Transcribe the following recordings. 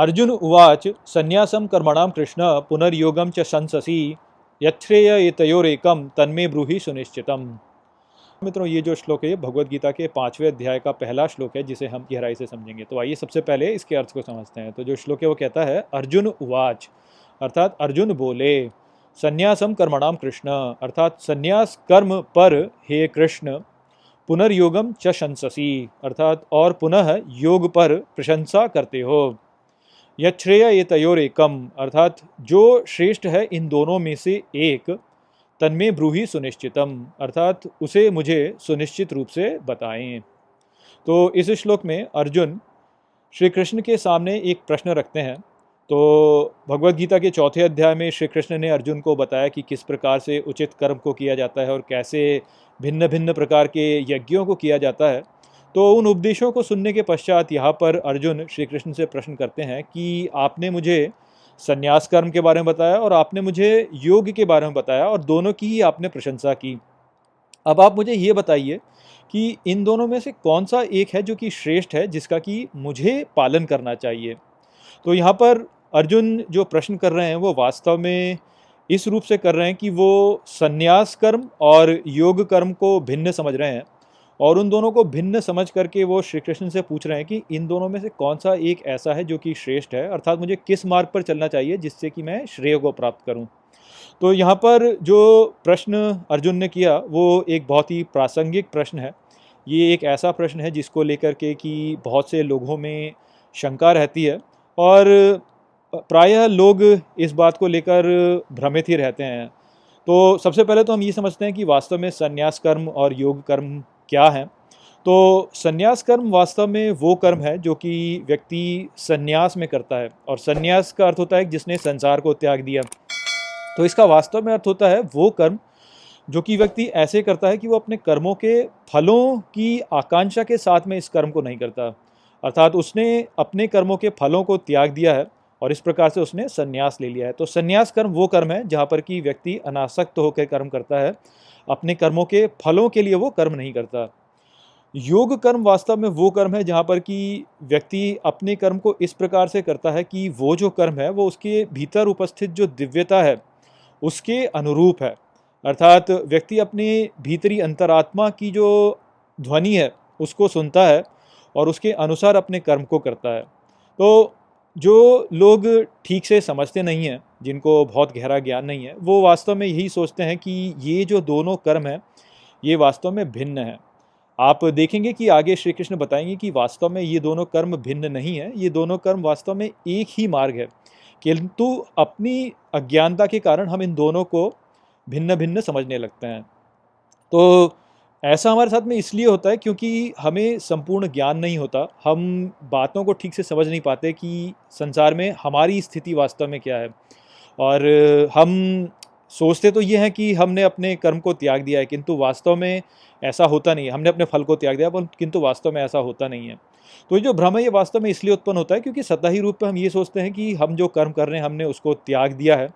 अर्जुन उवाच संन्यासम कर्मणाम कृष्ण पुनर्योगम च संससी यथ्रेय तयोरेकम तन्मे ब्रूहि सुनिश्चितम। मित्रों, ये जो श्लोक है भगवत गीता के पाँचवें अध्याय का पहला श्लोक है, जिसे हम गहराई से समझेंगे। तो आइए सबसे पहले इसके अर्थ को समझते हैं। तो जो श्लोक है, वो कहता है, अर्जुन उवाच, अर्थात अर्जुन बोले संन्यासम कर्मणाम कृष्ण, अर्थात संन्यास कर्म पर हे कृष्ण पुनर्योगम च शंससी अर्थात और पुनः योग पर प्रशंसा करते हो। यश्रेय ये तयोर एकम अर्थात जो श्रेष्ठ है इन दोनों में से एक, तन्मे ब्रूही सुनिश्चितम अर्थात उसे मुझे सुनिश्चित रूप से बताएँ। तो इस श्लोक में अर्जुन श्री कृष्ण के सामने एक प्रश्न रखते हैं। तो भगवत गीता के चौथे अध्याय में श्री कृष्ण ने अर्जुन को बताया कि किस प्रकार से उचित कर्म को किया जाता है और कैसे भिन्न भिन्न प्रकार के यज्ञों को किया जाता है। तो उन उपदेशों को सुनने के पश्चात यहाँ पर अर्जुन श्री कृष्ण से प्रश्न करते हैं कि आपने मुझे संन्यास कर्म के बारे में बताया और आपने मुझे योग के बारे में बताया और दोनों की ही आपने प्रशंसा की। अब आप मुझे ये बताइए कि इन दोनों में से कौन सा एक है जो कि श्रेष्ठ है जिसका कि मुझे पालन करना चाहिए? तो यहाँ पर अर्जुन जो प्रश्न कर रहे हैं वो वास्तव में इस रूप से कर रहे हैं कि वो संन्यास कर्म और योग कर्म को भिन्न समझ रहे हैं। और उन दोनों को भिन्न समझ करके वो श्री कृष्ण से पूछ रहे हैं कि इन दोनों में से कौन सा एक ऐसा है जो कि श्रेष्ठ है? अर्थात मुझे किस मार्ग पर चलना चाहिए जिससे कि मैं श्रेय को प्राप्त करूँ? तो यहाँ पर जो प्रश्न अर्जुन ने किया, वो एक बहुत ही प्रासंगिक प्रश्न है। ये एक ऐसा प्रश्न है जिसको लेकर के कि बहुत से लोगों में शंका रहती है और प्रायः लोग इस बात को लेकर भ्रमित ही रहते हैं। तो सबसे पहले तो हम ये समझते हैं कि वास्तव में संन्यास कर्म और योग कर्म क्या है? तो संन्यास कर्म वास्तव में वो कर्म है जो कि व्यक्ति संन्यास में करता है। और संन्यास का अर्थ होता है जिसने संसार को त्याग दिया। तो इसका वास्तव में अर्थ होता है वो कर्म जो कि व्यक्ति ऐसे करता है कि वो अपने कर्मों के फलों की आकांक्षा के साथ में इस कर्म को नहीं करता। अर्थात उसने अपने कर्मों के फलों को त्याग दिया है और इस प्रकार से उसने संन्यास ले लिया है। तो संन्यास कर्म वो कर्म है जहाँ पर कि व्यक्ति अनासक्त होकर कर्म करता है। अपने कर्मों के फलों के लिए वो कर्म नहीं करता। योग कर्म वास्तव में वो कर्म है जहाँ पर कि व्यक्ति अपने कर्म को इस प्रकार से करता है कि वो जो कर्म है, वो उसके भीतर उपस्थित जो दिव्यता है, उसके अनुरूप है। अर्थात व्यक्ति अपने भीतरी अंतरात्मा की जो ध्वनि है, उसको सुनता है और उसके अनुसार अपने कर्म को करता है। तो जो लोग ठीक से समझते नहीं हैं जिनको बहुत गहरा ज्ञान नहीं है, वो वास्तव में यही सोचते हैं कि ये जो दोनों कर्म हैं, ये वास्तव में भिन्न हैं। आप देखेंगे कि आगे श्री कृष्ण बताएँगे कि वास्तव में ये दोनों कर्म भिन्न नहीं है, ये दोनों कर्म वास्तव में एक ही मार्ग है। किंतु अपनी अज्ञानता के कारण हम इन दोनों को भिन्न भिन्न समझने लगते हैं। तो ऐसा हमारे साथ में इसलिए होता है क्योंकि हमें संपूर्ण ज्ञान नहीं होता, हम बातों को ठीक से समझ नहीं पाते कि संसार में हमारी स्थिति वास्तव में क्या है। और हम सोचते तो ये हैं कि हमने अपने कर्म को त्याग दिया है, किंतु वास्तव में ऐसा होता नहीं है। हमने अपने फल को त्याग दिया, पर किंतु वास्तव में ऐसा होता नहीं है। तो ये जो भ्रम है, ये वास्तव में इसलिए उत्पन्न होता है क्योंकि सतही रूप पर हम ये सोचते हैं कि हम जो कर्म कर रहे हैं, हमने उसको त्याग दिया है।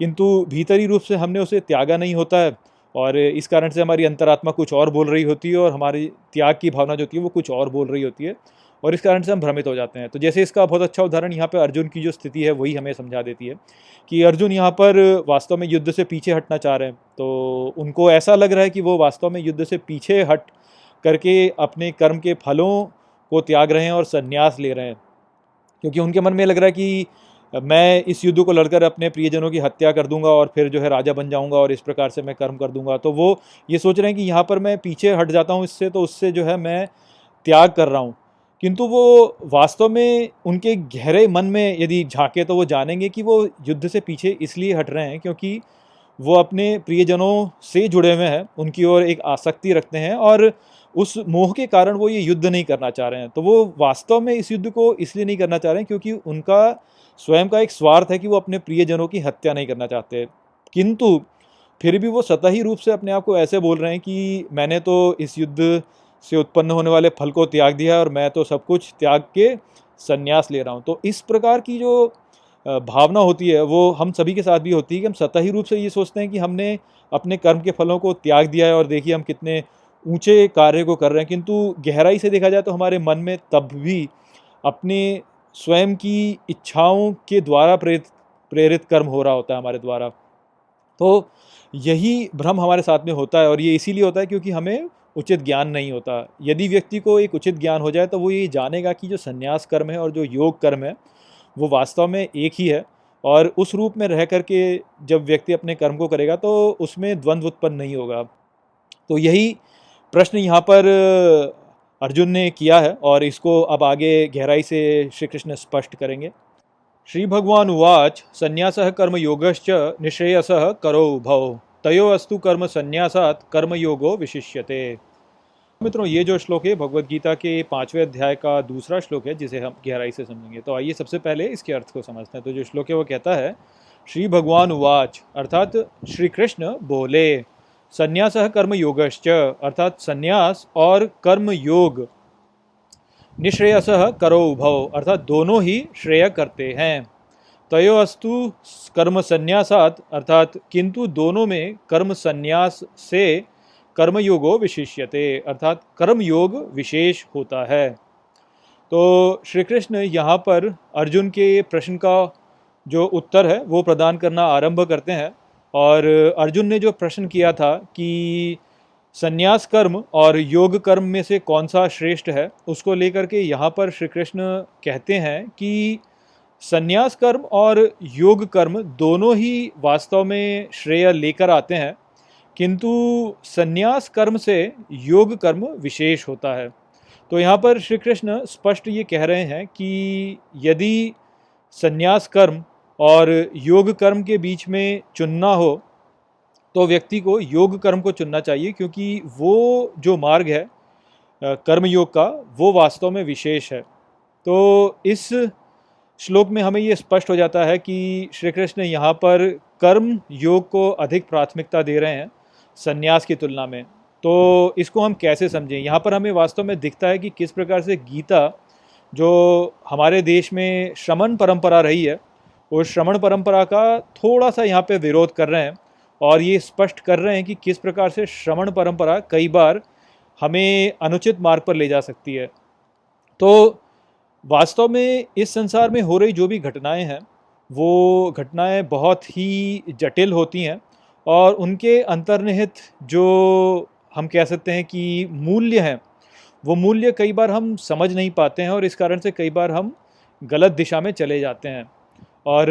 किंतु भीतरी रूप से हमने उसे त्यागा नहीं होता है, और इस कारण से हमारी अंतरात्मा कुछ और बोल रही होती है और हमारी त्याग की भावना जो होती है, वो कुछ और बोल रही होती है। और इस कारण से हम भ्रमित हो जाते हैं। तो जैसे इसका बहुत अच्छा उदाहरण यहाँ पर अर्जुन की जो स्थिति है, वही हमें समझा देती है कि अर्जुन यहाँ पर वास्तव में युद्ध से पीछे हटना चाह रहे हैं। तो उनको ऐसा लग रहा है कि वो वास्तव में युद्ध से पीछे हट करके अपने कर्म के फलों को त्याग रहे हैं और संन्यास ले रहे हैं। क्योंकि उनके मन में लग रहा है कि मैं इस युद्ध को लड़कर अपने प्रियजनों की हत्या कर दूँगा और फिर जो है राजा बन जाऊँगा और इस प्रकार से मैं कर्म कर दूँगा। तो वो ये सोच रहे हैं कि यहाँ पर मैं पीछे हट जाता हूँ इससे तो उससे जो है मैं त्याग कर रहा हूँ। किंतु वो वास्तव में उनके गहरे मन में यदि झांके तो वो जानेंगे कि वो युद्ध से पीछे इसलिए हट रहे हैं क्योंकि वो अपने प्रियजनों से जुड़े हुए हैं, उनकी ओर एक आसक्ति रखते हैं और उस मोह के कारण वो ये युद्ध नहीं करना चाह रहे हैं। तो वो वास्तव में इस युद्ध को इसलिए नहीं करना चाह रहे हैं क्योंकि उनका स्वयं का एक स्वार्थ है कि वो अपने प्रियजनों की हत्या नहीं करना चाहते। किंतु फिर भी वो सतही रूप से अपने आप को ऐसे बोल रहे हैं कि मैंने तो इस युद्ध से उत्पन्न होने वाले फल को त्याग दिया और मैं तो सब कुछ त्याग के संन्यास ले रहा हूँ। तो इस प्रकार की जो भावना होती है, वो हम सभी के साथ भी होती है कि हम सतही रूप से ये सोचते हैं कि हमने अपने कर्म के फलों को त्याग दिया है और देखिए हम कितने ऊँचे कार्य को कर रहे हैं। किंतु गहराई से देखा जाए तो हमारे मन में तब भी अपने स्वयं की इच्छाओं के द्वारा प्रेरित प्रेरित कर्म हो रहा होता है हमारे द्वारा। तो यही भ्रम हमारे साथ में होता है और ये इसीलिए होता है क्योंकि हमें उचित ज्ञान नहीं होता। यदि व्यक्ति को एक उचित ज्ञान हो जाए तो वो ये जानेगा कि जो संन्यास कर्म है और जो योग कर्म है, वो वास्तव में एक ही है और उस रूप में रह करके जब व्यक्ति अपने कर्म को करेगा तो उसमें द्वंद्व उत्पन्न नहीं होगा। तो यही प्रश्न यहाँ पर, अर्जुन ने किया है और इसको अब आगे गहराई से श्री कृष्ण स्पष्ट करेंगे। श्री भगवान उवाच, संन्यास कर्म योगश्च, निश्रेयस करो भव तयो अस्तु कर्म संन्यासात कर्मयोगो विशिष्यते। मित्रों, ये जो श्लोक है, भगवत गीता के पाँचवें अध्याय का दूसरा श्लोक है, जिसे हम गहराई से समझेंगे। तो आइए सबसे पहले इसके अर्थ को समझते हैं। तो जो श्लोक है, वो कहता है, श्री भगवान उवाच, अर्थात श्री कृष्ण बोले, संन्यास कर्म योगश्च अर्थात संन्यास और कर्म योग निश्रेयस करो उभव अर्थात दोनों ही श्रेय करते हैं। तयो अस्तु कर्म संन्यासात अर्थात किंतु दोनों में कर्म संन्यास से कर्मयोगो विशिष्यते, अर्थात कर्म योग विशेष होता है। तो श्री कृष्ण यहाँ पर अर्जुन के प्रश्न का जो उत्तर है, वो प्रदान करना आरंभ करते हैं। और अर्जुन ने जो प्रश्न किया था कि संन्यास कर्म और योग कर्म में से कौन सा श्रेष्ठ है, उसको लेकर के यहाँ पर श्री कृष्ण कहते हैं कि संन्यास कर्म और योग कर्म दोनों ही वास्तव में श्रेय लेकर आते हैं। किंतु संन्यास कर्म से योग कर्म विशेष होता है। तो यहाँ पर श्री कृष्ण स्पष्ट ये कह रहे हैं कि यदि संन्यास कर्म और योग कर्म के बीच में चुनना हो तो व्यक्ति को योग कर्म को चुनना चाहिए, क्योंकि वो जो मार्ग है कर्म योग का, वो वास्तव में विशेष है। तो इस श्लोक में हमें ये स्पष्ट हो जाता है कि श्री कृष्ण यहाँ पर कर्म योग को अधिक प्राथमिकता दे रहे हैं। संन्यास की तुलना में। तो इसको हम कैसे समझें? यहाँ पर हमें वास्तव में दिखता है कि किस प्रकार से गीता, जो हमारे देश में श्रमण परंपरा रही है उस श्रमण परंपरा का थोड़ा सा यहाँ पे विरोध कर रहे हैं और ये स्पष्ट कर रहे हैं कि किस प्रकार से श्रमण परंपरा कई बार हमें अनुचित मार्ग पर ले जा सकती है। तो वास्तव में इस संसार में हो रही जो भी घटनाएँ हैं, वो घटनाएँ बहुत ही जटिल होती हैं और उनके अंतर्निहित जो हम कह सकते हैं कि मूल्य हैं, वो मूल्य कई बार हम समझ नहीं पाते हैं और इस कारण से कई बार हम गलत दिशा में चले जाते हैं। और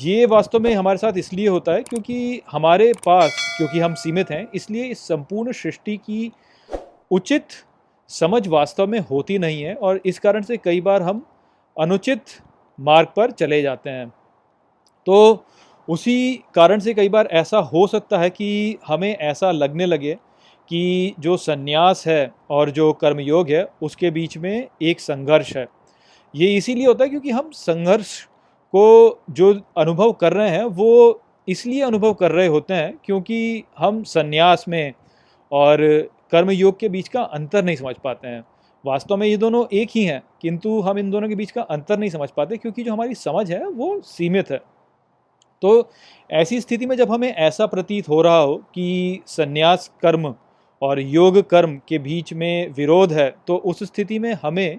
ये वास्तव में हमारे साथ इसलिए होता है क्योंकि हमारे पास, क्योंकि हम सीमित हैं, इसलिए इस संपूर्ण सृष्टि की उचित समझ वास्तव में होती नहीं है और इस कारण से कई बार हम अनुचित मार्ग पर चले जाते हैं। तो उसी कारण से कई बार ऐसा हो सकता है कि हमें ऐसा लगने लगे कि जो सन्यास है और जो कर्मयोग है, उसके बीच में एक संघर्ष है। ये इसीलिए होता है क्योंकि हम संघर्ष को जो अनुभव कर रहे हैं, वो इसलिए अनुभव कर रहे होते हैं क्योंकि हम संन्यास में और कर्मयोग के बीच का अंतर नहीं समझ पाते हैं। वास्तव में ये दोनों एक ही हैं, किंतु हम इन दोनों के बीच का अंतर नहीं समझ पाते क्योंकि जो हमारी समझ है, वो सीमित है। तो ऐसी स्थिति में जब हमें ऐसा प्रतीत हो रहा हो कि संन्यास कर्म और योग कर्म के बीच में विरोध है तो उस स्थिति में हमें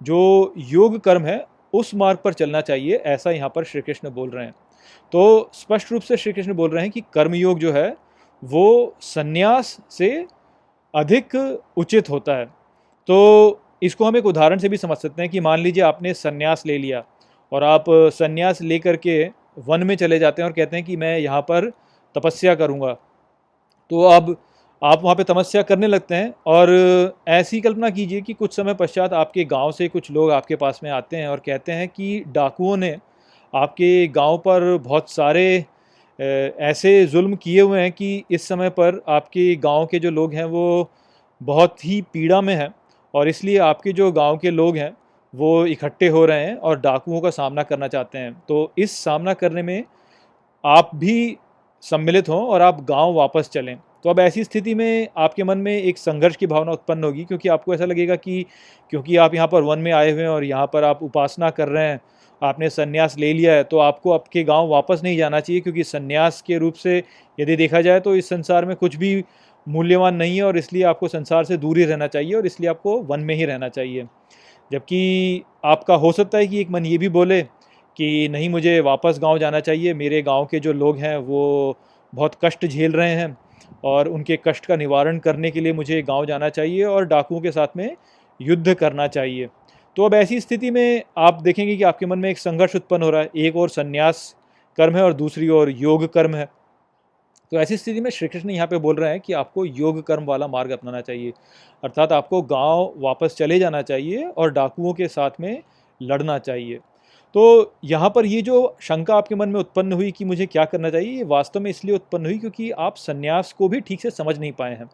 जो योग कर्म है, उस मार्ग पर चलना चाहिए, ऐसा यहाँ पर श्री कृष्ण बोल रहे हैं। तो स्पष्ट रूप से श्री कृष्ण बोल रहे हैं कि कर्मयोग जो है, वो संन्यास से अधिक उचित होता है। तो इसको हम एक उदाहरण से भी समझ सकते हैं कि मान लीजिए आपने संन्यास ले लिया और आप संन्यास लेकर के वन में चले जाते हैं और कहते हैं कि मैं यहाँ पर तपस्या करूँगा। तो अब आप वहाँ पे तपस्या करने लगते हैं और ऐसी कल्पना कीजिए कि कुछ समय पश्चात आपके गाँव से कुछ लोग आपके पास में आते हैं और कहते हैं कि डाकुओं ने आपके गाँव पर बहुत सारे ऐसे जुल्म किए हुए हैं कि इस समय पर आपके गाँव के जो लोग हैं वो बहुत ही पीड़ा में हैं और इसलिए आपके जो गाँव के लोग हैं वो इकट्ठे हो रहे हैं और डाकुओं का सामना करना चाहते हैं। तो इस सामना करने में आप भी सम्मिलित हों और आप गाँव वापस चलें। तो अब ऐसी स्थिति में आपके मन में एक संघर्ष की भावना उत्पन्न होगी, क्योंकि आपको ऐसा लगेगा कि क्योंकि आप यहाँ पर वन में आए हुए हैं और यहाँ पर आप उपासना कर रहे हैं, आपने संन्यास ले लिया है तो आपको आपके गाँव वापस नहीं जाना चाहिए, क्योंकि संन्यास के रूप से यदि देखा जाए तो इस संसार में कुछ भी मूल्यवान नहीं है और इसलिए आपको संसार से दूर ही रहना चाहिए और इसलिए आपको वन में ही रहना चाहिए। जबकि आपका हो सकता है कि एक मन ये भी बोले कि नहीं, मुझे वापस गाँव जाना चाहिए। मेरे गाँव के जो लोग हैं, वो बहुत कष्ट झेल रहे हैं और उनके कष्ट का निवारण करने के लिए मुझे गाँव जाना चाहिए और डाकुओं के साथ में युद्ध करना चाहिए। तो अब ऐसी स्थिति में आप देखेंगे कि आपके मन में एक संघर्ष उत्पन्न हो रहा है। एक और संन्यास कर्म है और दूसरी ओर योग कर्म है। तो ऐसी स्थिति में श्री कृष्ण यहाँ पे बोल रहे हैं कि आपको योग कर्म वाला मार्ग अपनाना चाहिए। अर्थात आपको गाँव वापस चले जाना चाहिए और डाकुओं के साथ में लड़ना चाहिए। तो यहाँ पर ये जो शंका आपके मन में उत्पन्न हुई कि मुझे क्या करना चाहिए, ये वास्तव में इसलिए उत्पन्न हुई क्योंकि आप संन्यास को भी ठीक से समझ नहीं पाए हैं।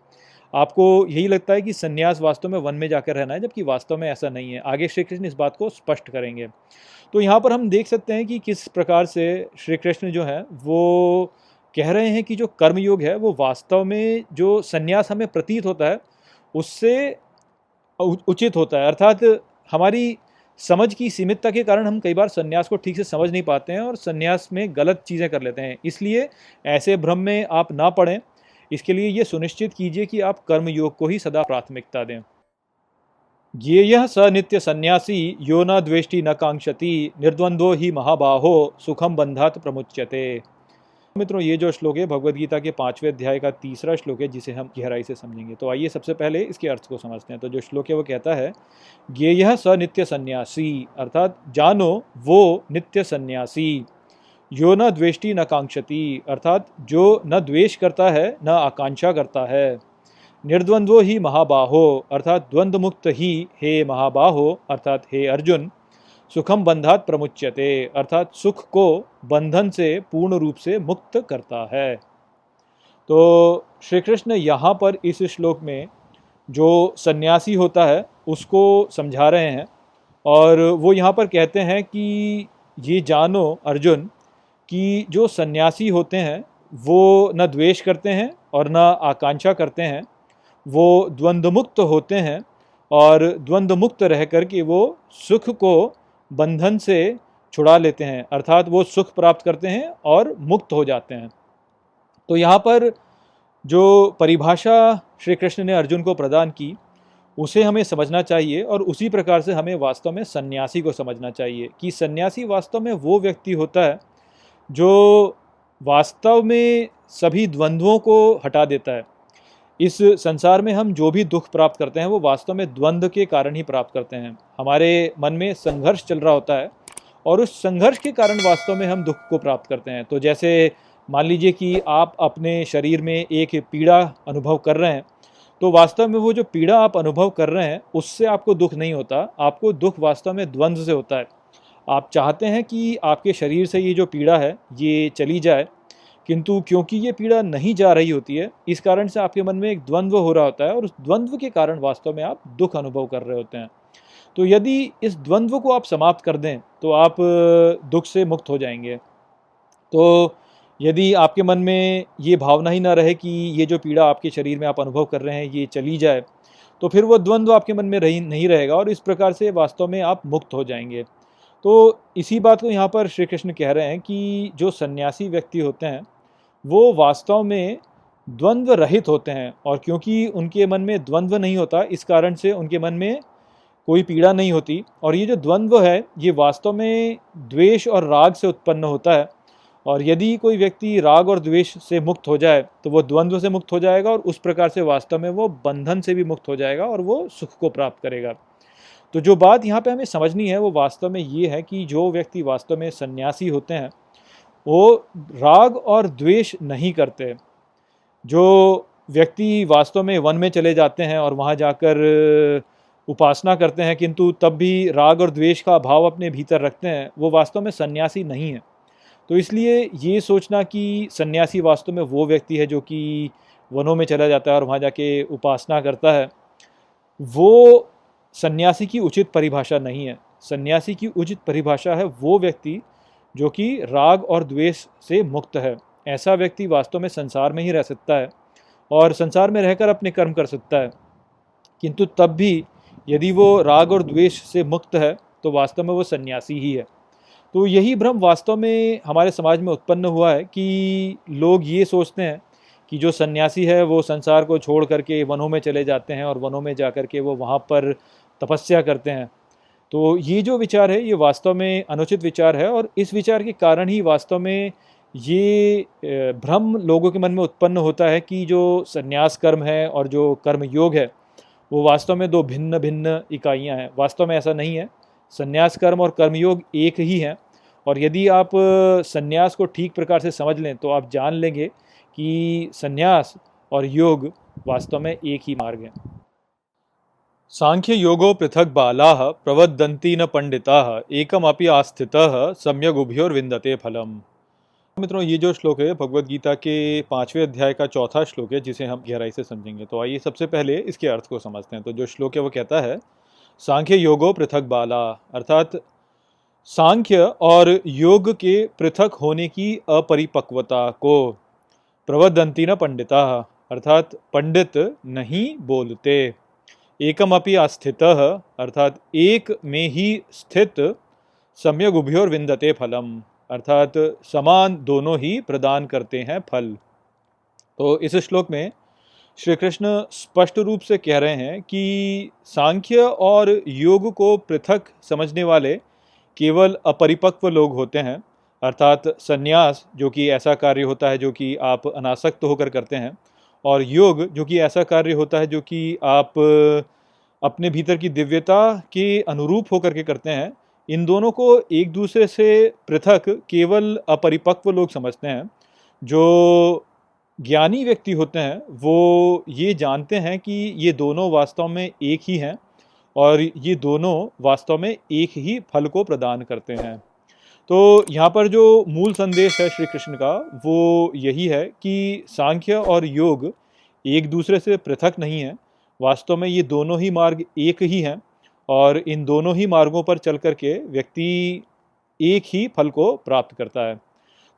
आपको यही लगता है कि संन्यास वास्तव में वन में जाकर रहना है, जबकि वास्तव में ऐसा नहीं है। आगे श्री कृष्ण इस बात को स्पष्ट करेंगे। तो यहाँ पर हम देख सकते हैं कि किस प्रकार से श्री कृष्ण जो है वो कह रहे हैं कि जो कर्मयोग है, वो वास्तव में जो संन्यास हमें प्रतीत होता है, उससे उचित होता है। अर्थात हमारी समझ की सीमितता के कारण हम कई बार संन्यास को ठीक से समझ नहीं पाते हैं और संन्यास में गलत चीज़ें कर लेते हैं। इसलिए ऐसे भ्रम में आप ना पढ़ें इसके लिए ये सुनिश्चित कीजिए कि आप कर्म योग को ही सदा प्राथमिकता दें। ये यह स नित्य सन्यासी यो न द्वेष्टि न कांक्षति निर्द्वंद्वो ही महाबाहो सुखम बंधात प्रमुच्यते। मित्रों, ये जो श्लोक है, भगवद गीता के पाँचवें अध्याय का तीसरा श्लोक है, जिसे हम गहराई से समझेंगे। तो आइए सबसे पहले इसके अर्थ को समझते हैं। तो जो श्लोक है, वो कहता है ये यह स नित्य सन्यासी अर्थात, जानो वो नित्य सन्यासी यो न द्वेष्टि न कांक्षति अर्थात, जो न द्वेष करता है, न आकांक्षा करता है निर्द्वंद्वो ही महाबाहो अर्थात द्वंद्व मुक्त ही हे महाबाहो अर्थात, हे अर्जुन सुखम बंधात प्रमुच्यते, अर्थात सुख को बंधन से पूर्ण रूप से मुक्त करता है। तो श्री कृष्ण यहाँ पर इस श्लोक में जो सन्यासी होता है, उसको समझा रहे हैं और वो यहाँ पर कहते हैं कि ये जानो अर्जुन कि जो सन्यासी होते हैं, वो न द्वेष करते हैं और न आकांक्षा करते हैं। वो द्वंद्वमुक्त होते हैं और द्वंद्वमुक्त रह कर के वो सुख को बंधन से छुड़ा लेते हैं, अर्थात वो सुख प्राप्त करते हैं और मुक्त हो जाते हैं। तो यहाँ पर जो परिभाषा श्री कृष्ण ने अर्जुन को प्रदान की, उसे हमें समझना चाहिए और उसी प्रकार से हमें वास्तव में सन्यासी को समझना चाहिए कि सन्यासी वास्तव में वो व्यक्ति होता है जो वास्तव में सभी द्वंद्वों को हटा देता है। इस संसार में हम जो भी दुख प्राप्त करते हैं, वो वास्तव में द्वंद्व के कारण ही प्राप्त करते हैं। हमारे मन में संघर्ष चल रहा होता है और उस संघर्ष के कारण वास्तव में हम दुख को प्राप्त करते हैं। तो जैसे मान लीजिए कि आप अपने शरीर में एक पीड़ा अनुभव कर रहे हैं तो वास्तव में वो जो पीड़ा आप अनुभव कर रहे हैं, उससे आपको दुख नहीं होता। आपको दुख वास्तव में द्वंद्व से होता है। आप चाहते हैं कि आपके शरीर से ये जो पीड़ा है, ये चली जाए किंतु क्योंकि ये पीड़ा नहीं जा रही होती है, इस कारण से आपके मन में एक द्वंद्व हो रहा होता है और उस द्वंद्व के कारण वास्तव में आप दुख अनुभव कर रहे होते हैं। तो यदि इस द्वंद्व को आप समाप्त कर दें तो आप दुख से मुक्त हो जाएँगे। तो यदि आपके मन में ये भावना ही ना रहे कि ये जो पीड़ा आपके शरीर में आप अनुभव कर रहे हैं, ये चली जाए तो फिर वो द्वंद्व आपके मन में रही, नहीं रहेगा और इस प्रकार से वास्तव में आप मुक्त हो जाएँगे। तो इसी बात को यहाँ पर श्री कृष्ण कह रहे हैं कि जो सन्यासी व्यक्ति होते हैं, वो वास्तव में द्वंद्व रहित होते हैं और क्योंकि उनके मन में द्वंद्व नहीं होता, इस कारण से उनके मन में कोई पीड़ा नहीं होती और ये जो द्वंद्व है, ये वास्तव में द्वेष और राग से उत्पन्न होता है और यदि कोई व्यक्ति राग और द्वेष से मुक्त हो जाए तो वो द्वंद्व से मुक्त हो जाएगा और उस प्रकार से वास्तव में वो बंधन से भी मुक्त हो जाएगा और वो सुख को प्राप्त करेगा। तो जो बात यहाँ पे हमें समझनी है, वो वास्तव में ये है कि जो व्यक्ति वास्तव में सन्यासी होते हैं, वो राग और द्वेष नहीं करते। जो व्यक्ति वास्तव में वन में चले जाते हैं और वहाँ जाकर उपासना करते हैं, किंतु तब भी राग और द्वेष का अभाव अपने भीतर रखते हैं, वो वास्तव में सन्यासी नहीं है। तो इसलिए ये सोचना कि सन्यासी वास्तव में वो व्यक्ति है जो कि वनों में चला जाता है और वहाँ जाके उपासना करता है, वो सन्यासी की उचित परिभाषा नहीं है। सन्यासी की उचित परिभाषा है वो व्यक्ति जो कि राग और द्वेष से मुक्त है। ऐसा व्यक्ति वास्तव में संसार में ही रह सकता है और संसार में रहकर अपने कर्म कर सकता है। किंतु तब भी यदि वो राग और द्वेष से मुक्त है तो वास्तव में वो सन्यासी ही है। तो यही भ्रम वास्तव में हमारे समाज में उत्पन्न हुआ है कि लोग ये सोचते हैं कि जो सन्यासी है, वो संसार को छोड़ करके वनों में चले जाते हैं और वनों में जा कर के वो वहाँ पर तपस्या करते हैं। तो ये जो विचार है, ये वास्तव में अनुचित विचार है और इस विचार के कारण ही वास्तव में ये भ्रम लोगों के मन में उत्पन्न होता है कि जो संन्यास कर्म है और जो कर्म योग है, वो वास्तव में दो भिन्न भिन्न इकाइयाँ हैं। वास्तव में ऐसा नहीं है। संन्यास कर्म और कर्मयोग एक ही हैं और यदि आप संन्यास को ठीक प्रकार से समझ लें तो आप जान लेंगे कि संन्यास और योग वास्तव में एक ही मार्ग है। सांख्य योगो पृथक बाला प्रवदंती न पंडिता एकम अपि आस्थित सम्यक उभयोर विंदते फलम। मित्रों, ये जो श्लोक है भगवत गीता के पाँचवें अध्याय का चौथा श्लोक है, जिसे हम गहराई से समझेंगे। तो आइए सबसे पहले इसके अर्थ को समझते हैं। तो जो श्लोक है, वो कहता है सांख्य योगो पृथक बाला अर्थात सांख्य और योग के पृथक होने की अपरिपक्वता को प्रवदंती न पंडिता अर्थात पंडित नहीं बोलते। एकम अपि अस्थित, अर्थात एक में ही स्थित सम्यक उभयोर विंदते फलम। अर्थात समान दोनों ही प्रदान करते हैं फल। तो इस श्लोक में श्री कृष्ण स्पष्ट रूप से कह रहे हैं कि सांख्य और योग को पृथक समझने वाले केवल अपरिपक्व लोग होते हैं। अर्थात संन्यास, जो कि ऐसा कार्य होता है जो कि आप अनासक्त होकर करते हैं और योग, जो कि ऐसा कार्य होता है जो कि आप अपने भीतर की दिव्यता के अनुरूप होकर के करते हैं, इन दोनों को एक दूसरे से पृथक, केवल अपरिपक्व लोग समझते हैं। जो ज्ञानी व्यक्ति होते हैं, वो ये जानते हैं कि ये दोनों वास्तव में एक ही हैं और ये दोनों वास्तव में एक ही फल को प्रदान करते हैं। तो यहाँ पर जो मूल संदेश है श्री कृष्ण का, वो यही है कि सांख्य और योग एक दूसरे से पृथक नहीं है। वास्तव में ये दोनों ही मार्ग एक ही हैं और इन दोनों ही मार्गों पर चल कर के व्यक्ति एक ही फल को प्राप्त करता है।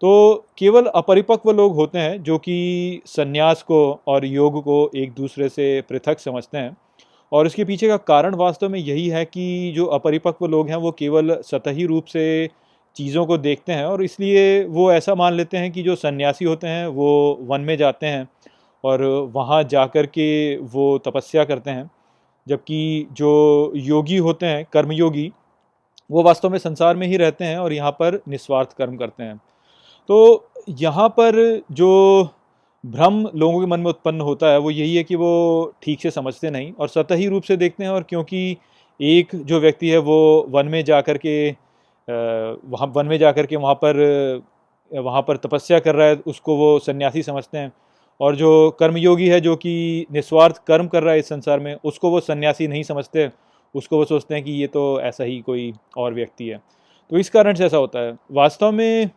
तो केवल अपरिपक्व लोग होते हैं जो कि संन्यास को और योग को एक दूसरे से पृथक समझते हैं। और इसके पीछे का कारण वास्तव में यही है कि जो अपरिपक्व लोग हैं, वो केवल सतही रूप से चीज़ों को देखते हैं और इसलिए वो ऐसा मान लेते हैं कि जो सन्यासी होते हैं, वो वन में जाते हैं और वहाँ जा कर के वो तपस्या करते हैं। जबकि जो योगी होते हैं, कर्मयोगी, वो वास्तव में संसार में ही रहते हैं और यहाँ पर निस्वार्थ कर्म करते हैं। तो यहाँ पर जो भ्रम लोगों के मन में उत्पन्न होता है, वो यही है कि वो ठीक से समझते नहीं और सतही रूप से देखते हैं और क्योंकि एक जो व्यक्ति है, वो वन में जा कर के वहाँ, वन में जा कर के वहाँ पर वहाँ पर तपस्या कर रहा है, उसको वो सन्यासी समझते हैं। और जो कर्मयोगी है, जो कि निस्वार्थ कर्म कर रहा है इस संसार में, उसको वो सन्यासी नहीं समझते। उसको वो सोचते हैं कि ये तो ऐसा ही कोई और व्यक्ति है। तो इस कारण से ऐसा होता है। वास्तव में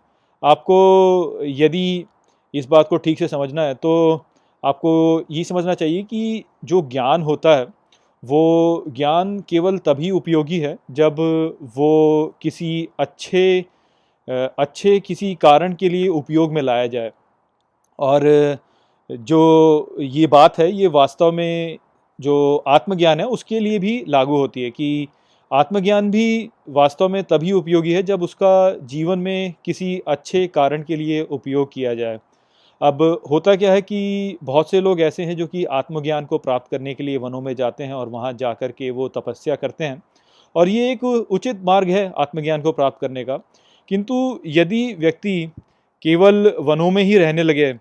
आपको यदि इस बात को ठीक से समझना है तो आपको ये समझना चाहिए कि जो ज्ञान होता है वो ज्ञान केवल तभी उपयोगी है जब वो किसी अच्छे अच्छे किसी कारण के लिए उपयोग में लाया जाए। और जो ये बात है, ये वास्तव में जो आत्मज्ञान है, उसके लिए भी लागू होती है कि आत्मज्ञान भी वास्तव में तभी उपयोगी है जब उसका जीवन में किसी अच्छे कारण के लिए उपयोग किया जाए। अब होता क्या है कि बहुत से लोग ऐसे हैं जो कि आत्मज्ञान को प्राप्त करने के लिए वनों में जाते हैं और वहाँ जा कर के वो तपस्या करते हैं। और ये एक उचित मार्ग है आत्मज्ञान को प्राप्त करने का। किंतु यदि व्यक्ति केवल वनों में ही रहने लगे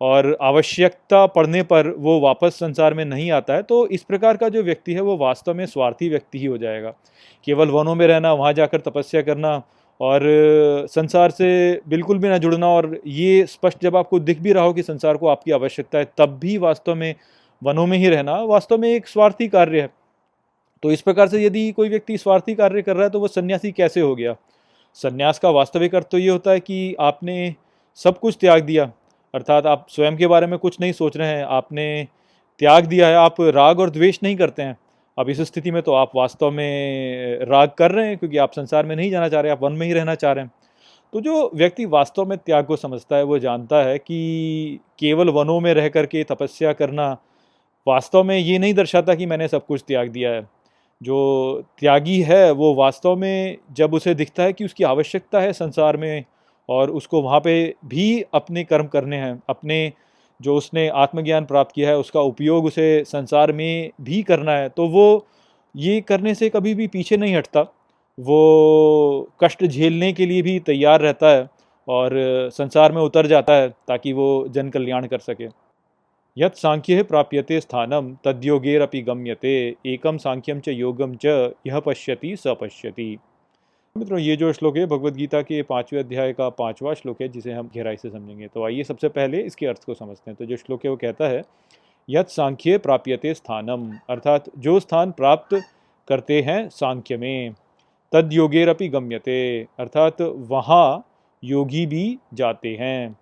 और आवश्यकता पड़ने पर वो वापस संसार में नहीं आता है तो इस प्रकार का जो व्यक्ति है वो वास्तव में स्वार्थी व्यक्ति ही हो जाएगा। केवल वनों में रहना, वहाँ जाकर तपस्या करना और संसार से बिल्कुल भी ना जुड़ना और ये स्पष्ट जब आपको दिख भी रहा हो कि संसार को आपकी आवश्यकता है, तब भी वास्तव में वनों में ही रहना वास्तव में एक स्वार्थी कार्य है। तो इस प्रकार से यदि कोई व्यक्ति स्वार्थी कार्य कर रहा है तो वो सन्यासी कैसे हो गया? संन्यास का वास्तविक अर्थ तो ये होता है कि आपने सब कुछ त्याग दिया, अर्थात आप स्वयं के बारे में कुछ नहीं सोच रहे हैं, आपने त्याग दिया है, आप राग और द्वेष नहीं करते हैं। अब इस स्थिति में तो आप वास्तव में राग कर रहे हैं क्योंकि आप संसार में नहीं जाना चाह रहे, आप वन में ही रहना चाह रहे हैं। तो जो व्यक्ति वास्तव में त्याग को समझता है, वो जानता है कि केवल वनों में रह करके तपस्या करना वास्तव में ये नहीं दर्शाता कि मैंने सब कुछ त्याग दिया है। जो त्यागी है, वो वास्तव में जब उसे दिखता है कि उसकी आवश्यकता है संसार में और उसको वहाँ पे भी अपने कर्म करने हैं, अपने जो उसने आत्मज्ञान प्राप्त किया है, उसका उपयोग उसे संसार में भी करना है तो वो ये करने से कभी भी पीछे नहीं हटता। वो कष्ट झेलने के लिए भी तैयार रहता है और संसार में उतर जाता है ताकि वो जन कल्याण कर सके। यत् सांख्य प्राप्यते स्थानम तद्योगेरपि गम्यते एकम सांख्यम च योगम च यह पश्यति स पश्यति। मित्रों, ये जो श्लोक है भगवत गीता के पाँचवें अध्याय का पांचवा श्लोक है, जिसे हम गहराई से समझेंगे। तो आइए सबसे पहले इसके अर्थ को समझते हैं। तो जो श्लोक है, वो कहता है, यत सांख्य प्राप्यते स्थानम। अर्थात, जो स्थान प्राप्त करते हैं सांख्य में, तद योगेरपि गम्यते। अर्थात, वहाँ योगी भी जाते हैं।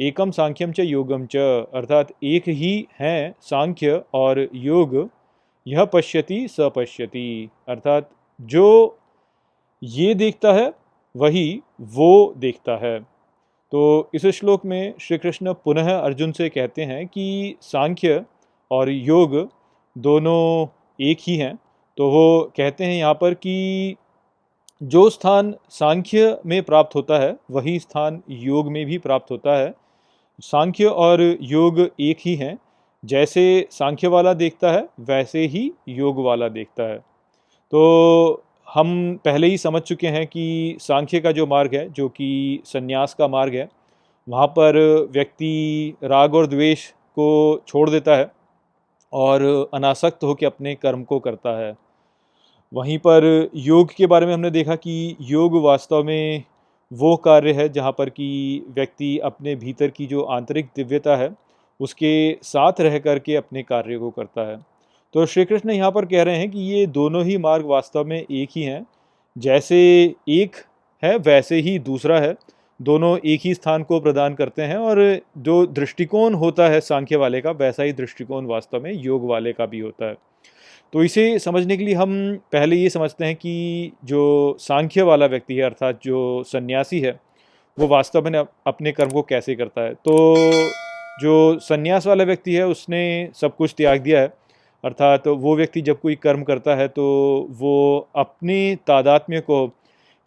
एकम सांख्यम च योगम च। अर्थात, एक ही हैं सांख्य और योग। यह पश्यति स पश्यति। अर्थात, जो ये देखता है, वही वो देखता है। तो इस श्लोक में श्री कृष्ण पुनः अर्जुन से कहते हैं कि सांख्य और योग दोनों एक ही हैं। तो वो कहते हैं यहाँ पर कि जो स्थान सांख्य में प्राप्त होता है, वही स्थान योग में भी प्राप्त होता है। सांख्य और योग एक ही हैं। जैसे सांख्य वाला देखता है, वैसे ही योग वाला देखता है। तो हम पहले ही समझ चुके हैं कि सांख्य का जो मार्ग है, जो कि संन्यास का मार्ग है, वहाँ पर व्यक्ति राग और द्वेष को छोड़ देता है और अनासक्त होकर अपने कर्म को करता है। वहीं पर योग के बारे में हमने देखा कि योग वास्तव में वो कार्य है जहाँ पर कि व्यक्ति अपने भीतर की जो आंतरिक दिव्यता है, उसके साथ रह कर के अपने कार्य को करता है। तो श्री कृष्ण यहाँ पर कह रहे हैं कि ये दोनों ही मार्ग वास्तव में एक ही हैं। जैसे एक है, वैसे ही दूसरा है। दोनों एक ही स्थान को प्रदान करते हैं और जो दृष्टिकोण होता है सांख्य वाले का, वैसा ही दृष्टिकोण वास्तव में योग वाले का भी होता है। तो इसे समझने के लिए हम पहले ये समझते हैं कि जो सांख्य वाला व्यक्ति है, अर्थात जो सन्यासी है, वो वास्तव में अपने कर्म को कैसे करता है? तो जो सन्यास वाला व्यक्ति है, उसने सब कुछ त्याग दिया है। अर्थात तो वो व्यक्ति जब कोई कर्म करता है तो वो अपने तादात्म्य को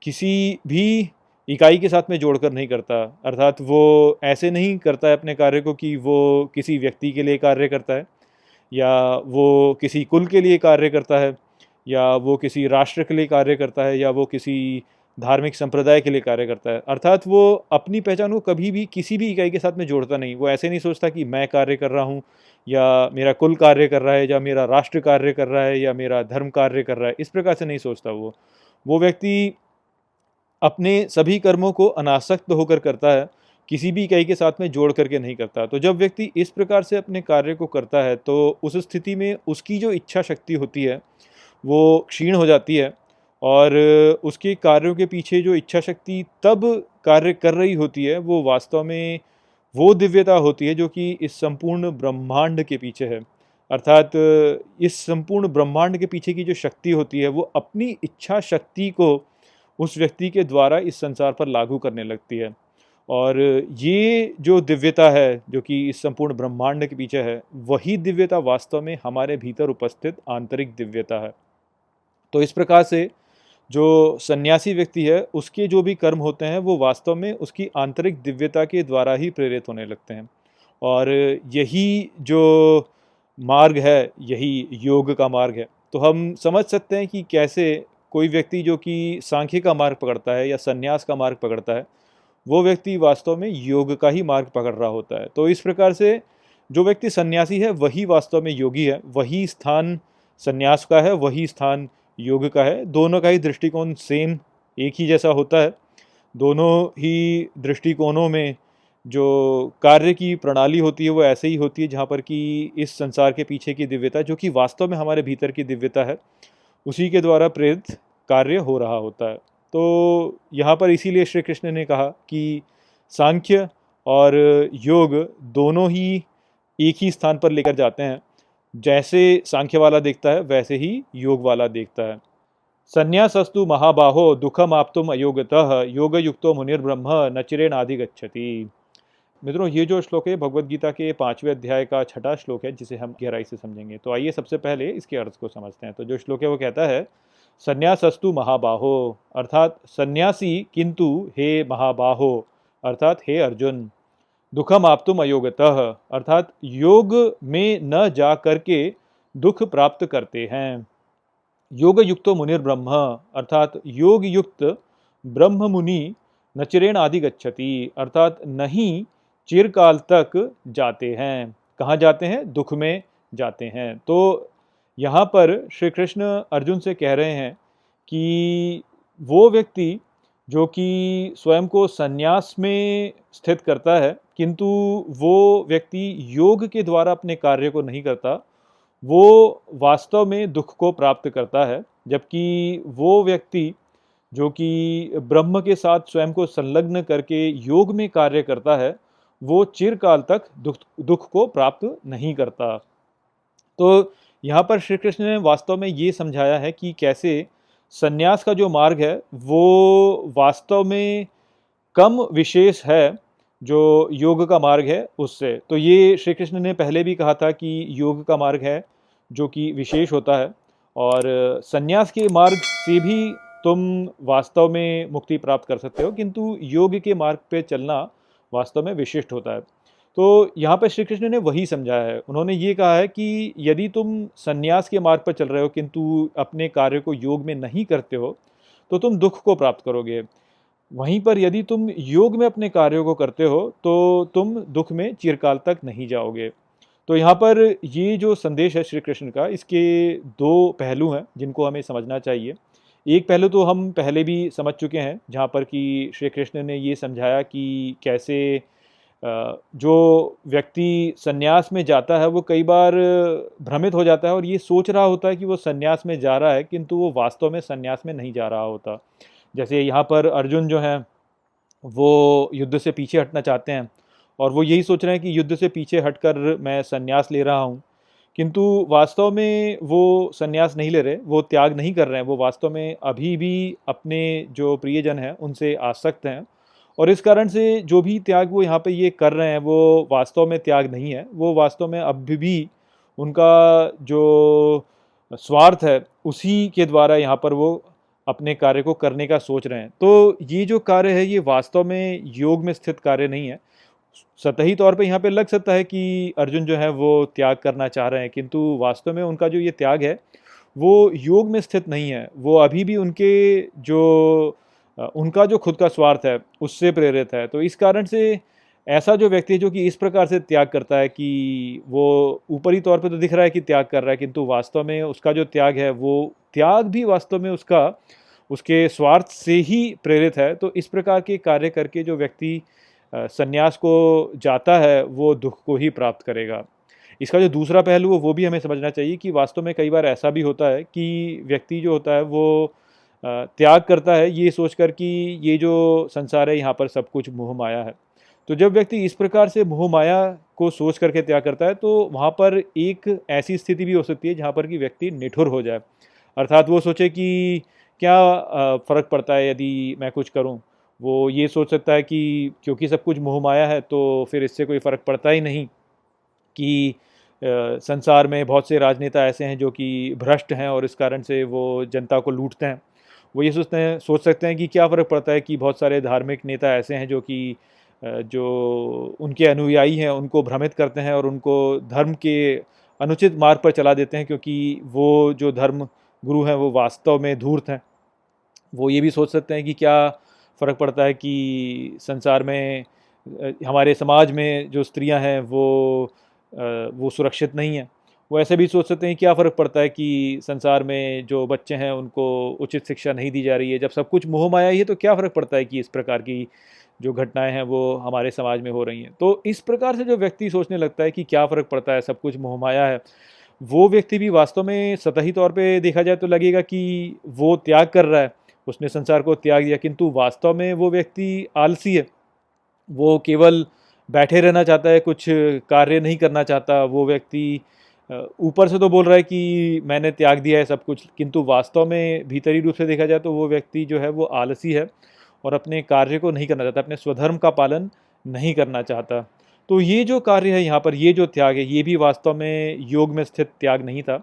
किसी भी इकाई के साथ में जोड़कर नहीं करता। अर्थात वो ऐसे नहीं करता है अपने कार्य को कि वो किसी व्यक्ति के लिए कार्य करता है, या वो किसी कुल के लिए कार्य करता है, या वो किसी राष्ट्र के लिए कार्य करता है, या वो किसी धार्मिक संप्रदाय के लिए कार्य करता है। अर्थात वो अपनी पहचान को कभी भी किसी भी इकाई के साथ में जोड़ता नहीं। वो ऐसे नहीं सोचता कि मैं कार्य कर रहा हूँ या मेरा कुल कार्य कर रहा है, या मेरा राष्ट्र कार्य कर रहा है, या मेरा धर्म कार्य कर रहा है, इस प्रकार से नहीं सोचता वो। वो व्यक्ति अपने सभी कर्मों को अनासक्त होकर करता है, किसी भी इकाई के साथ में जोड़ करके नहीं करता। तो जब व्यक्ति इस प्रकार से अपने कार्य को करता है तो उस स्थिति में उसकी जो इच्छा शक्ति होती है, वो क्षीण हो जाती है और उसके कार्यों के पीछे जो इच्छा शक्ति तब कार्य कर रही होती है, वो वास्तव में वो दिव्यता होती है जो कि इस संपूर्ण ब्रह्मांड के पीछे है। अर्थात, इस संपूर्ण ब्रह्मांड के पीछे की जो शक्ति होती है, वो अपनी इच्छा शक्ति को उस व्यक्ति के द्वारा इस संसार पर लागू करने लगती है। और ये जो दिव्यता है, जो कि इस संपूर्ण ब्रह्मांड के पीछे है, वही दिव्यता वास्तव में हमारे भीतर उपस्थित आंतरिक दिव्यता है। तो इस प्रकार से जो सन्यासी व्यक्ति है, उसके जो भी कर्म होते हैं, वो वास्तव में उसकी आंतरिक दिव्यता के द्वारा ही प्रेरित होने लगते हैं। और यही जो मार्ग है, यही योग का मार्ग है। तो हम समझ सकते हैं कि कैसे कोई व्यक्ति जो कि सांख्य का मार्ग पकड़ता है या सन्यास का मार्ग पकड़ता है, वो व्यक्ति वास्तव में योग का ही मार्ग पकड़ रहा होता है। तो इस प्रकार से जो व्यक्ति सन्यासी है, वही वास्तव में योगी है, वही स्थान सन्यास का है, वही स्थान योग का है। दोनों का ही दृष्टिकोण सेम एक ही जैसा होता है। दोनों ही दृष्टिकोणों में जो कार्य की प्रणाली होती है वो ऐसे ही होती है जहाँ पर कि इस संसार के पीछे की दिव्यता जो कि वास्तव में हमारे भीतर की दिव्यता है, उसी के द्वारा प्रेरित कार्य हो रहा होता है। तो यहाँ पर इसीलिए श्री कृष्ण ने कहा कि सांख्य और योग दोनों ही एक ही स्थान पर लेकर जाते हैं। जैसे सांख्य वाला देखता है, वैसे ही योग वाला देखता है। संन्यासस्तु महाबाहो, दुखम आपतुम अयोगतः योग युक्तो मुनिर्ब्रह्म नचिरेण आदि गच्छति मित्रों, ये जो श्लोक है भगवत गीता के पाँचवें अध्याय का छठा श्लोक है, जिसे हम गहराई से समझेंगे। तो आइए सबसे पहले इसके अर्थ को समझते हैं। तो जो श्लोक है, वो कहता है, संन्यासस्तु महाबाहो अर्थात सन्यासी किंतु हे महाबाहो, अर्थात हे अर्जुन। दुखम आप तुम अयोगतः, अर्थात योग में न जा करके दुख प्राप्त करते हैं। योग युक्त मुनिर्ब्रह्म अर्थात योग युक्त ब्रह्म मुनि नचिरेण आदि गच्छति, अर्थात नहीं चिरकाल तक जाते हैं। कहाँ जाते हैं? दुख में जाते हैं। तो यहाँ पर श्री कृष्ण अर्जुन से कह रहे हैं कि वो व्यक्ति जो कि स्वयं को संन्यास में स्थित करता है किंतु वो व्यक्ति योग के द्वारा अपने कार्य को नहीं करता, वो वास्तव में दुख को प्राप्त करता है, जबकि वो व्यक्ति जो कि ब्रह्म के साथ स्वयं को संलग्न करके योग में कार्य करता है, वो चिरकाल तक दुख दुख को प्राप्त नहीं करता। तो यहाँ पर श्री कृष्ण ने वास्तव में ये समझाया है कि कैसे संन्यास का जो मार्ग है, वो वास्तव में कम विशेष है जो योग का मार्ग है उससे। तो ये श्री कृष्ण ने पहले भी कहा था कि योग का मार्ग है, जो कि विशेष होता है। और संन्यास के मार्ग से भी तुम वास्तव में मुक्ति प्राप्त कर सकते हो, किंतु योग के मार्ग पे चलना वास्तव में विशिष्ट होता है। तो यहाँ पर श्री कृष्ण ने वही समझाया है। उन्होंने ये कहा है कि यदि तुम संन्यास के मार्ग पर चल रहे हो, किंतु अपने कार्य को योग में नहीं करते हो तो तुम दुख को प्राप्त करोगे। वहीं पर यदि तुम योग में अपने कार्यों को करते हो तो तुम दुख में चिरकाल तक नहीं जाओगे। तो यहाँ पर ये जो संदेश है श्री कृष्ण का, इसके दो पहलू हैं जिनको हमें समझना चाहिए। एक पहलू तो हम पहले भी समझ चुके हैं, जहाँ पर कि श्री कृष्ण ने ये समझाया कि कैसे जो व्यक्ति सन्यास में जाता है, वो कई बार भ्रमित हो जाता है और ये सोच रहा होता है कि वो सन्यास में जा रहा है, किंतु वो वास्तव में सन्यास में नहीं जा रहा होता। जैसे यहाँ पर अर्जुन जो हैं, वो युद्ध से पीछे हटना चाहते हैं और वो यही सोच रहे हैं कि युद्ध से पीछे हटकर मैं सन्यास ले रहा हूँ। किंतु वास्तव में वो सन्यास नहीं ले रहे, वो त्याग नहीं कर रहे हैं। वो वास्तव में अभी भी अपने जो प्रियजन हैं, उनसे आसक्त हैं और इस कारण से जो भी त्याग वो यहाँ पे ये कर रहे हैं, वो वास्तव में त्याग नहीं है। वो वास्तव में अभी भी उनका जो स्वार्थ है, उसी के द्वारा यहाँ पर वो अपने कार्य को करने का सोच रहे हैं। तो ये जो कार्य है, ये वास्तव में योग में स्थित कार्य नहीं है। सतही तौर पे यहाँ पे लग सकता है कि अर्जुन जो है, वो त्याग करना चाह रहे हैं, किंतु वास्तव में उनका जो ये त्याग है, वो योग में स्थित नहीं है। वो अभी भी उनके जो उनका जो खुद का स्वार्थ है, उससे प्रेरित है। तो इस कारण से ऐसा जो व्यक्ति है जो कि इस प्रकार से त्याग करता है कि वो ऊपरी तौर पे तो दिख रहा है कि त्याग कर रहा है, किंतु वास्तव में उसका जो त्याग है, वो त्याग भी वास्तव में उसका, उसके स्वार्थ से ही प्रेरित है। तो इस प्रकार के कार्य करके जो व्यक्ति संन्यास को जाता है, वो दुख को ही प्राप्त करेगा। इसका जो दूसरा पहलू है, वो भी हमें समझना चाहिए कि वास्तव में कई बार ऐसा भी होता है कि व्यक्ति जो होता है, वो त्याग करता है, ये सोचकर कि ये जो संसार है, यहाँ पर सब कुछ मोह माया है। तो जब व्यक्ति इस प्रकार से मोह माया को सोच करके त्याग करता है तो वहाँ पर एक ऐसी स्थिति भी हो सकती है जहाँ पर कि व्यक्ति निठुर हो जाए। अर्थात वो सोचे कि क्या फ़र्क पड़ता है यदि मैं कुछ करूँ? वो ये सोच सकता है कि क्योंकि सब कुछ मोह माया है तो फिर इससे कोई फ़र्क पड़ता ही नहीं कि संसार में बहुत से राजनेता ऐसे हैं जो कि भ्रष्ट हैं और इस कारण से वो जनता को लूटते हैं। वो ये सोचते हैं, सोच सकते हैं कि क्या फ़र्क पड़ता है कि बहुत सारे धार्मिक नेता ऐसे हैं जो कि जो उनके अनुयायी हैं, उनको भ्रमित करते हैं और उनको धर्म के अनुचित मार्ग पर चला देते हैं क्योंकि वो जो धर्म गुरु हैं, वो वास्तव में धूर्त हैं। वो ये भी सोच सकते हैं कि क्या फ़र्क पड़ता है कि संसार में हमारे समाज में जो स्त्रियाँ हैं, वो वो सुरक्षित नहीं हैं। वो ऐसे भी सोच सकते हैं क्या फ़र्क पड़ता है कि संसार में जो बच्चे हैं, उनको उचित शिक्षा नहीं दी जा रही है। जब सब कुछ मोह माया ही है तो क्या फ़र्क पड़ता है कि इस प्रकार की जो घटनाएँ हैं वो हमारे समाज में हो रही हैं। तो इस प्रकार से जो व्यक्ति सोचने लगता है कि क्या फ़र्क पड़ता है, सब कुछ मोहमाया है, वो व्यक्ति भी वास्तव में सतही तौर पे देखा जाए तो लगेगा कि वो त्याग कर रहा है। उसने संसार को त्याग दिया, किंतु वास्तव में वो व्यक्ति आलसी है। वो केवल बैठे रहना चाहता है, कुछ कार्य नहीं करना चाहता। वो व्यक्ति ऊपर से तो बोल रहा है कि मैंने त्याग दिया है सब कुछ, किंतु वास्तव में भीतरी रूप से देखा जाए तो वो व्यक्ति जो है वो आलसी है। और अपने कार्य को नहीं करना चाहता, अपने स्वधर्म का पालन नहीं करना चाहता। तो ये जो कार्य है यहाँ पर, ये जो त्याग है, ये भी वास्तव में योग में स्थित त्याग नहीं था।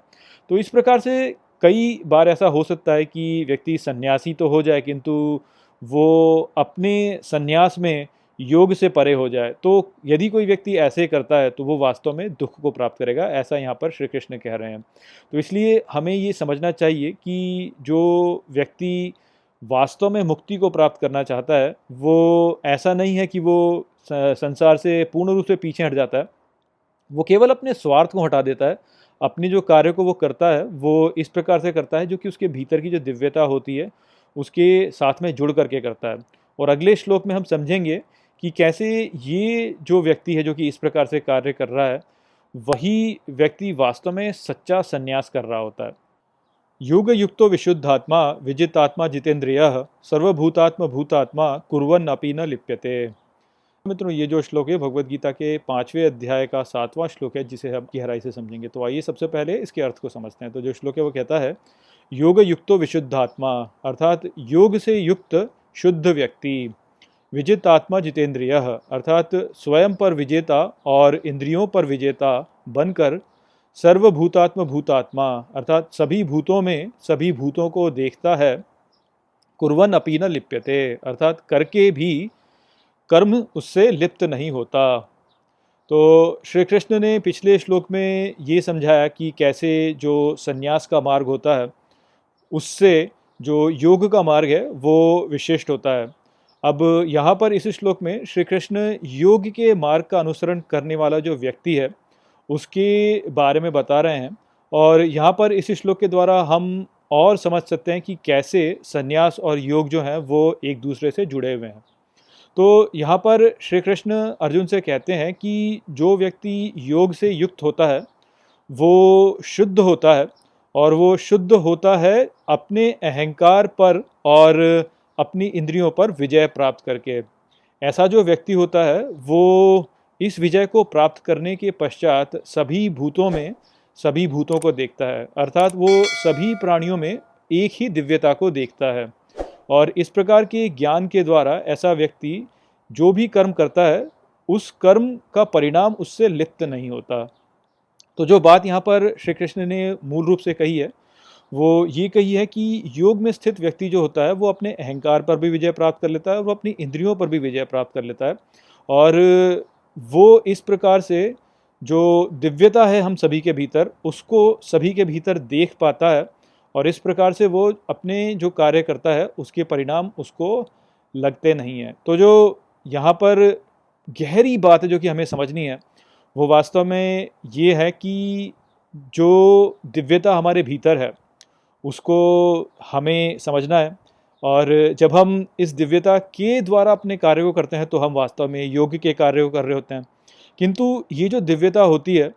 तो इस प्रकार से कई बार ऐसा हो सकता है कि व्यक्ति सन्यासी तो हो जाए, किंतु वो अपने सन्यास में योग से परे हो जाए। तो यदि कोई व्यक्ति ऐसे करता है तो वो वास्तव में दुख को प्राप्त करेगा, ऐसा यहाँ पर श्री कृष्ण कह रहे हैं। तो इसलिए हमें ये समझना चाहिए कि जो व्यक्ति वास्तव में मुक्ति को प्राप्त करना चाहता है, वो ऐसा नहीं है कि वो संसार से पूर्ण रूप से पीछे हट जाता है। वो केवल अपने स्वार्थ को हटा देता है, अपने जो कार्य को वो करता है, वो इस प्रकार से करता है जो कि उसके भीतर की जो दिव्यता होती है, उसके साथ में जुड़ करके करता है। और अगले श्लोक में हम समझेंगे कि कैसे ये जो व्यक्ति है जो कि इस प्रकार से कार्य कर रहा है, वही व्यक्ति वास्तव में सच्चा संन्यास कर रहा होता है। योग युक्तो विशुद्धात्मा, विजितात्मा जितेंद्रिय सर्वभूतात्म भूतात्मा कुरन अपी न लिप्यते। मित्रों, ये जो श्लोक है भगवत गीता के पाँचवें अध्याय का सातवां श्लोक है, जिसे हम गहराई से समझेंगे। तो आइए सबसे पहले इसके अर्थ को समझते हैं। तो जो श्लोक है, वो कहता है योग युक्तो विशुद्धात्मा अर्थात योग से युक्त शुद्ध व्यक्ति विजित आत्मा जितेंद्रिय, अर्थात स्वयं पर विजेता और इंद्रियों पर विजेता बनकर सर्वभूतात्म भूतात्मा अर्थात सभी भूतों में सभी भूतों को देखता है, कुरवन न लिप्यते, अर्थात करके भी कर्म उससे लिप्त नहीं होता। तो श्री कृष्ण ने पिछले श्लोक में ये समझाया कि कैसे जो सन्यास का मार्ग होता है, उससे जो योग का मार्ग है, वो विशिष्ट होता है। अब यहाँ पर इस श्लोक में श्री कृष्ण योग के मार्ग का अनुसरण करने वाला जो व्यक्ति है उसके बारे में बता रहे हैं। और यहाँ पर इस श्लोक के द्वारा हम और समझ सकते हैं कि कैसे संन्यास और योग जो हैं, वो एक दूसरे से जुड़े हुए हैं। तो यहाँ पर श्री कृष्ण अर्जुन से कहते हैं कि जो व्यक्ति योग से युक्त होता है, वो शुद्ध होता है और वो शुद्ध होता है अपने अहंकार पर और अपनी इंद्रियों पर विजय प्राप्त करके। ऐसा जो व्यक्ति होता है, वो इस विजय को प्राप्त करने के पश्चात सभी भूतों में, सभी भूतों को देखता है। अर्थात वो सभी प्राणियों में एक ही दिव्यता को देखता है। और इस प्रकार के ज्ञान के द्वारा ऐसा व्यक्ति जो भी कर्म करता है, उस कर्म का परिणाम उससे लिप्त नहीं होता। तो जो बात यहाँ पर श्री कृष्ण ने मूल रूप से कही है, वो ये कही है कि योग में स्थित व्यक्ति जो होता है, वो अपने अहंकार पर भी विजय प्राप्त कर लेता है वो अपनी इंद्रियों पर भी विजय प्राप्त कर लेता है। और वो इस प्रकार से जो दिव्यता है हम सभी के भीतर, उसको सभी के भीतर देख पाता है और इस प्रकार से वो अपने जो कार्य करता है, उसके परिणाम उसको लगते नहीं हैं। तो जो यहाँ पर गहरी बात है जो कि हमें समझनी है, वो वास्तव में ये है कि जो दिव्यता हमारे भीतर है, उसको हमें समझना है और जब हम इस दिव्यता के द्वारा अपने कार्य को करते हैं तो हम वास्तव में योग के कार्य को कर रहे होते हैं। किंतु ये जो दिव्यता होती है,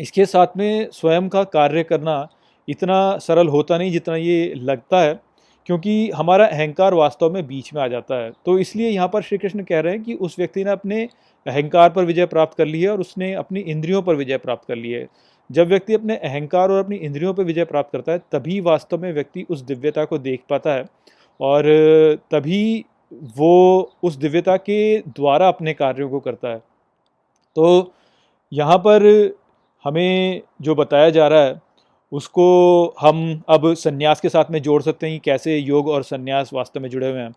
इसके साथ में स्वयं का कार्य करना इतना सरल होता नहीं जितना ये लगता है, क्योंकि हमारा अहंकार वास्तव में बीच में आ जाता है। तो इसलिए यहाँ पर श्री कृष्ण कह रहे हैं कि उस व्यक्ति ने अपने अहंकार पर विजय प्राप्त कर ली है और उसने अपनी इंद्रियों पर विजय प्राप्त कर ली है। जब व्यक्ति अपने अहंकार और अपनी इंद्रियों पर विजय प्राप्त करता है, तभी वास्तव में व्यक्ति उस दिव्यता को देख पाता है। और तभी वो उस दिव्यता के द्वारा अपने कार्यों को करता है। तो यहाँ पर हमें जो बताया जा रहा है, उसको हम अब सन्यास के साथ में जोड़ सकते हैं कैसे योग और सन्यास वास्तव में जुड़े हुए हैं।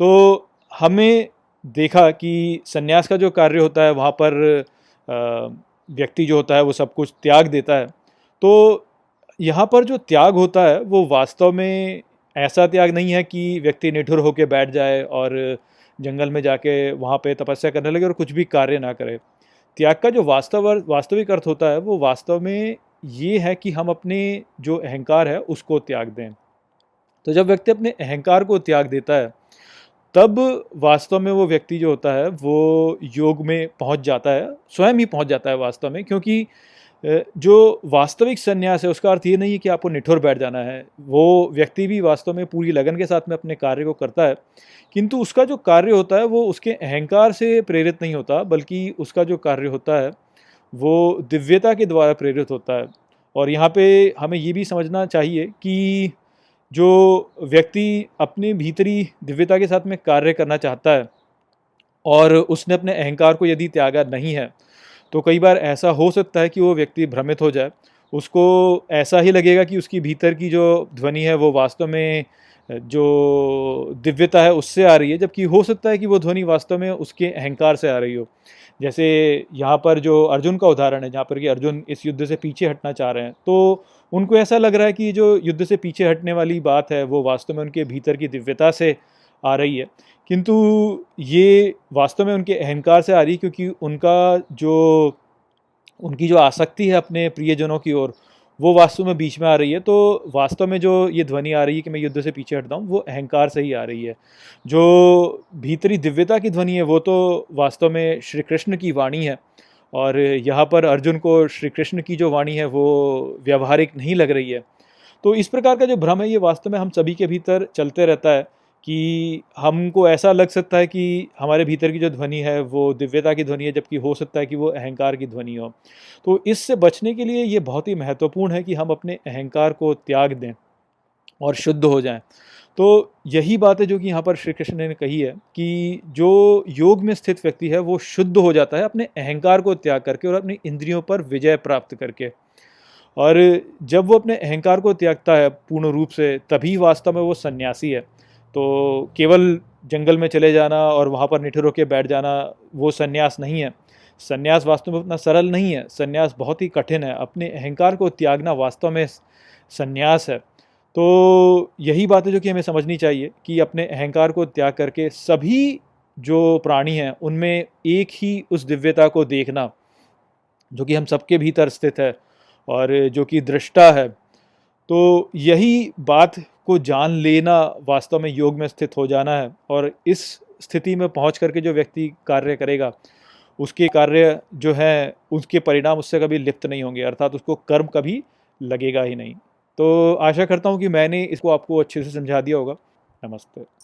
तो हमें देखा कि संन्यास का जो कार्य होता है, वहाँ पर व्यक्ति जो होता है, वो सब कुछ त्याग देता है। तो यहाँ पर जो त्याग होता है, वो वास्तव में ऐसा त्याग नहीं है कि व्यक्ति निठुर होकर बैठ जाए और जंगल में जाके वहाँ पे तपस्या करने लगे और कुछ भी कार्य ना करे। त्याग का जो वास्तव वास्तविक अर्थ होता है, वो वास्तव में ये है कि हम अपने जो अहंकार है, उसको त्याग दें। तो जब व्यक्ति अपने अहंकार को त्याग देता है, तब वास्तव में वो व्यक्ति जो होता है, वो योग में पहुँच जाता है, स्वयं ही पहुँच जाता है वास्तव में, क्योंकि जो वास्तविक संन्यास है, उसका अर्थ ये नहीं है कि आपको निठुर बैठ जाना है। वो व्यक्ति भी वास्तव में पूरी लगन के साथ में अपने कार्य को करता है, किंतु उसका जो कार्य होता है, वो उसके अहंकार से प्रेरित नहीं होता, बल्कि उसका जो कार्य होता है, वो दिव्यता के द्वारा प्रेरित होता है। और यहाँ पे हमें ये भी समझना चाहिए कि जो व्यक्ति अपने भीतरी दिव्यता के साथ में कार्य करना चाहता है, और उसने अपने अहंकार को यदि त्यागा नहीं है तो कई बार ऐसा हो सकता है कि वो व्यक्ति भ्रमित हो जाए। उसको ऐसा ही लगेगा कि उसकी भीतर की जो ध्वनि है, वो वास्तव में, जो दिव्यता है, उससे आ रही है, जबकि हो सकता है कि वो ध्वनि वास्तव में उसके अहंकार से आ रही हो। जैसे यहाँ पर जो अर्जुन का उदाहरण है, जहाँ पर कि अर्जुन इस युद्ध से पीछे हटना चाह रहे हैं तो उनको ऐसा लग रहा है कि जो युद्ध से पीछे हटने वाली बात है, वो वास्तव में उनके भीतर की दिव्यता से आ रही है। किंतु ये वास्तव में उनके अहंकार से आ रही क्योंकि उनका जो, उनकी जो आसक्ति है अपने प्रियजनों की ओर, वो वास्तव में बीच में आ रही है। तो वास्तव में जो ये ध्वनि आ रही है कि मैं युद्ध से पीछे हटता हूँ, वो अहंकार से ही आ रही है। जो भीतरी दिव्यता की ध्वनि है, वो तो वास्तव में श्री कृष्ण की वाणी है। और यहाँ पर अर्जुन को श्री कृष्ण की जो वाणी है, वो व्यवहारिक नहीं लग रही है। तो इस प्रकार का जो भ्रम है, ये वास्तव में हम सभी के भीतर चलते रहता है। कि हमको ऐसा लग सकता है कि हमारे भीतर की जो ध्वनि है, वो दिव्यता की ध्वनि है, जबकि हो सकता है कि वो अहंकार की ध्वनि हो। तो इससे बचने के लिए ये बहुत ही महत्वपूर्ण है कि हम अपने अहंकार को त्याग दें और शुद्ध हो जाएँ। तो यही बात है जो कि यहाँ पर श्री कृष्ण ने कही है कि जो योग में स्थित व्यक्ति है, वो शुद्ध हो जाता है अपने अहंकार को त्याग करके और अपनी इंद्रियों पर विजय प्राप्त करके। और जब वो अपने अहंकार को त्यागता है, पूर्ण रूप से, तभी वास्तव में वो सन्यासी है। तो केवल जंगल में चले जाना और वहाँ पर निठुर होकर बैठ जाना, वो सन्यास नहीं है। सन्यास वास्तव में उतना सरल नहीं है। सन्यास बहुत ही कठिन है। अपने अहंकार को त्यागना वास्तव में सन्यास है। तो यही बात है जो कि हमें समझनी चाहिए कि अपने अहंकार को त्याग करके सभी जो प्राणी हैं, उनमें एक ही उस दिव्यता को देखना, जो कि हम सबके भीतर स्थित है और जो कि दृष्टा है। तो यही बात को जान लेना वास्तव में योग में स्थित हो जाना है और इस स्थिति में पहुँच करके जो व्यक्ति कार्य करेगा, उसके कार्य जो है, उसके परिणाम उससे कभी लिप्त नहीं होंगे, अर्थात उसको कर्म कभी लगेगा ही नहीं। तो आशा करता हूँ कि मैंने इसको आपको अच्छे से समझा दिया होगा। नमस्ते।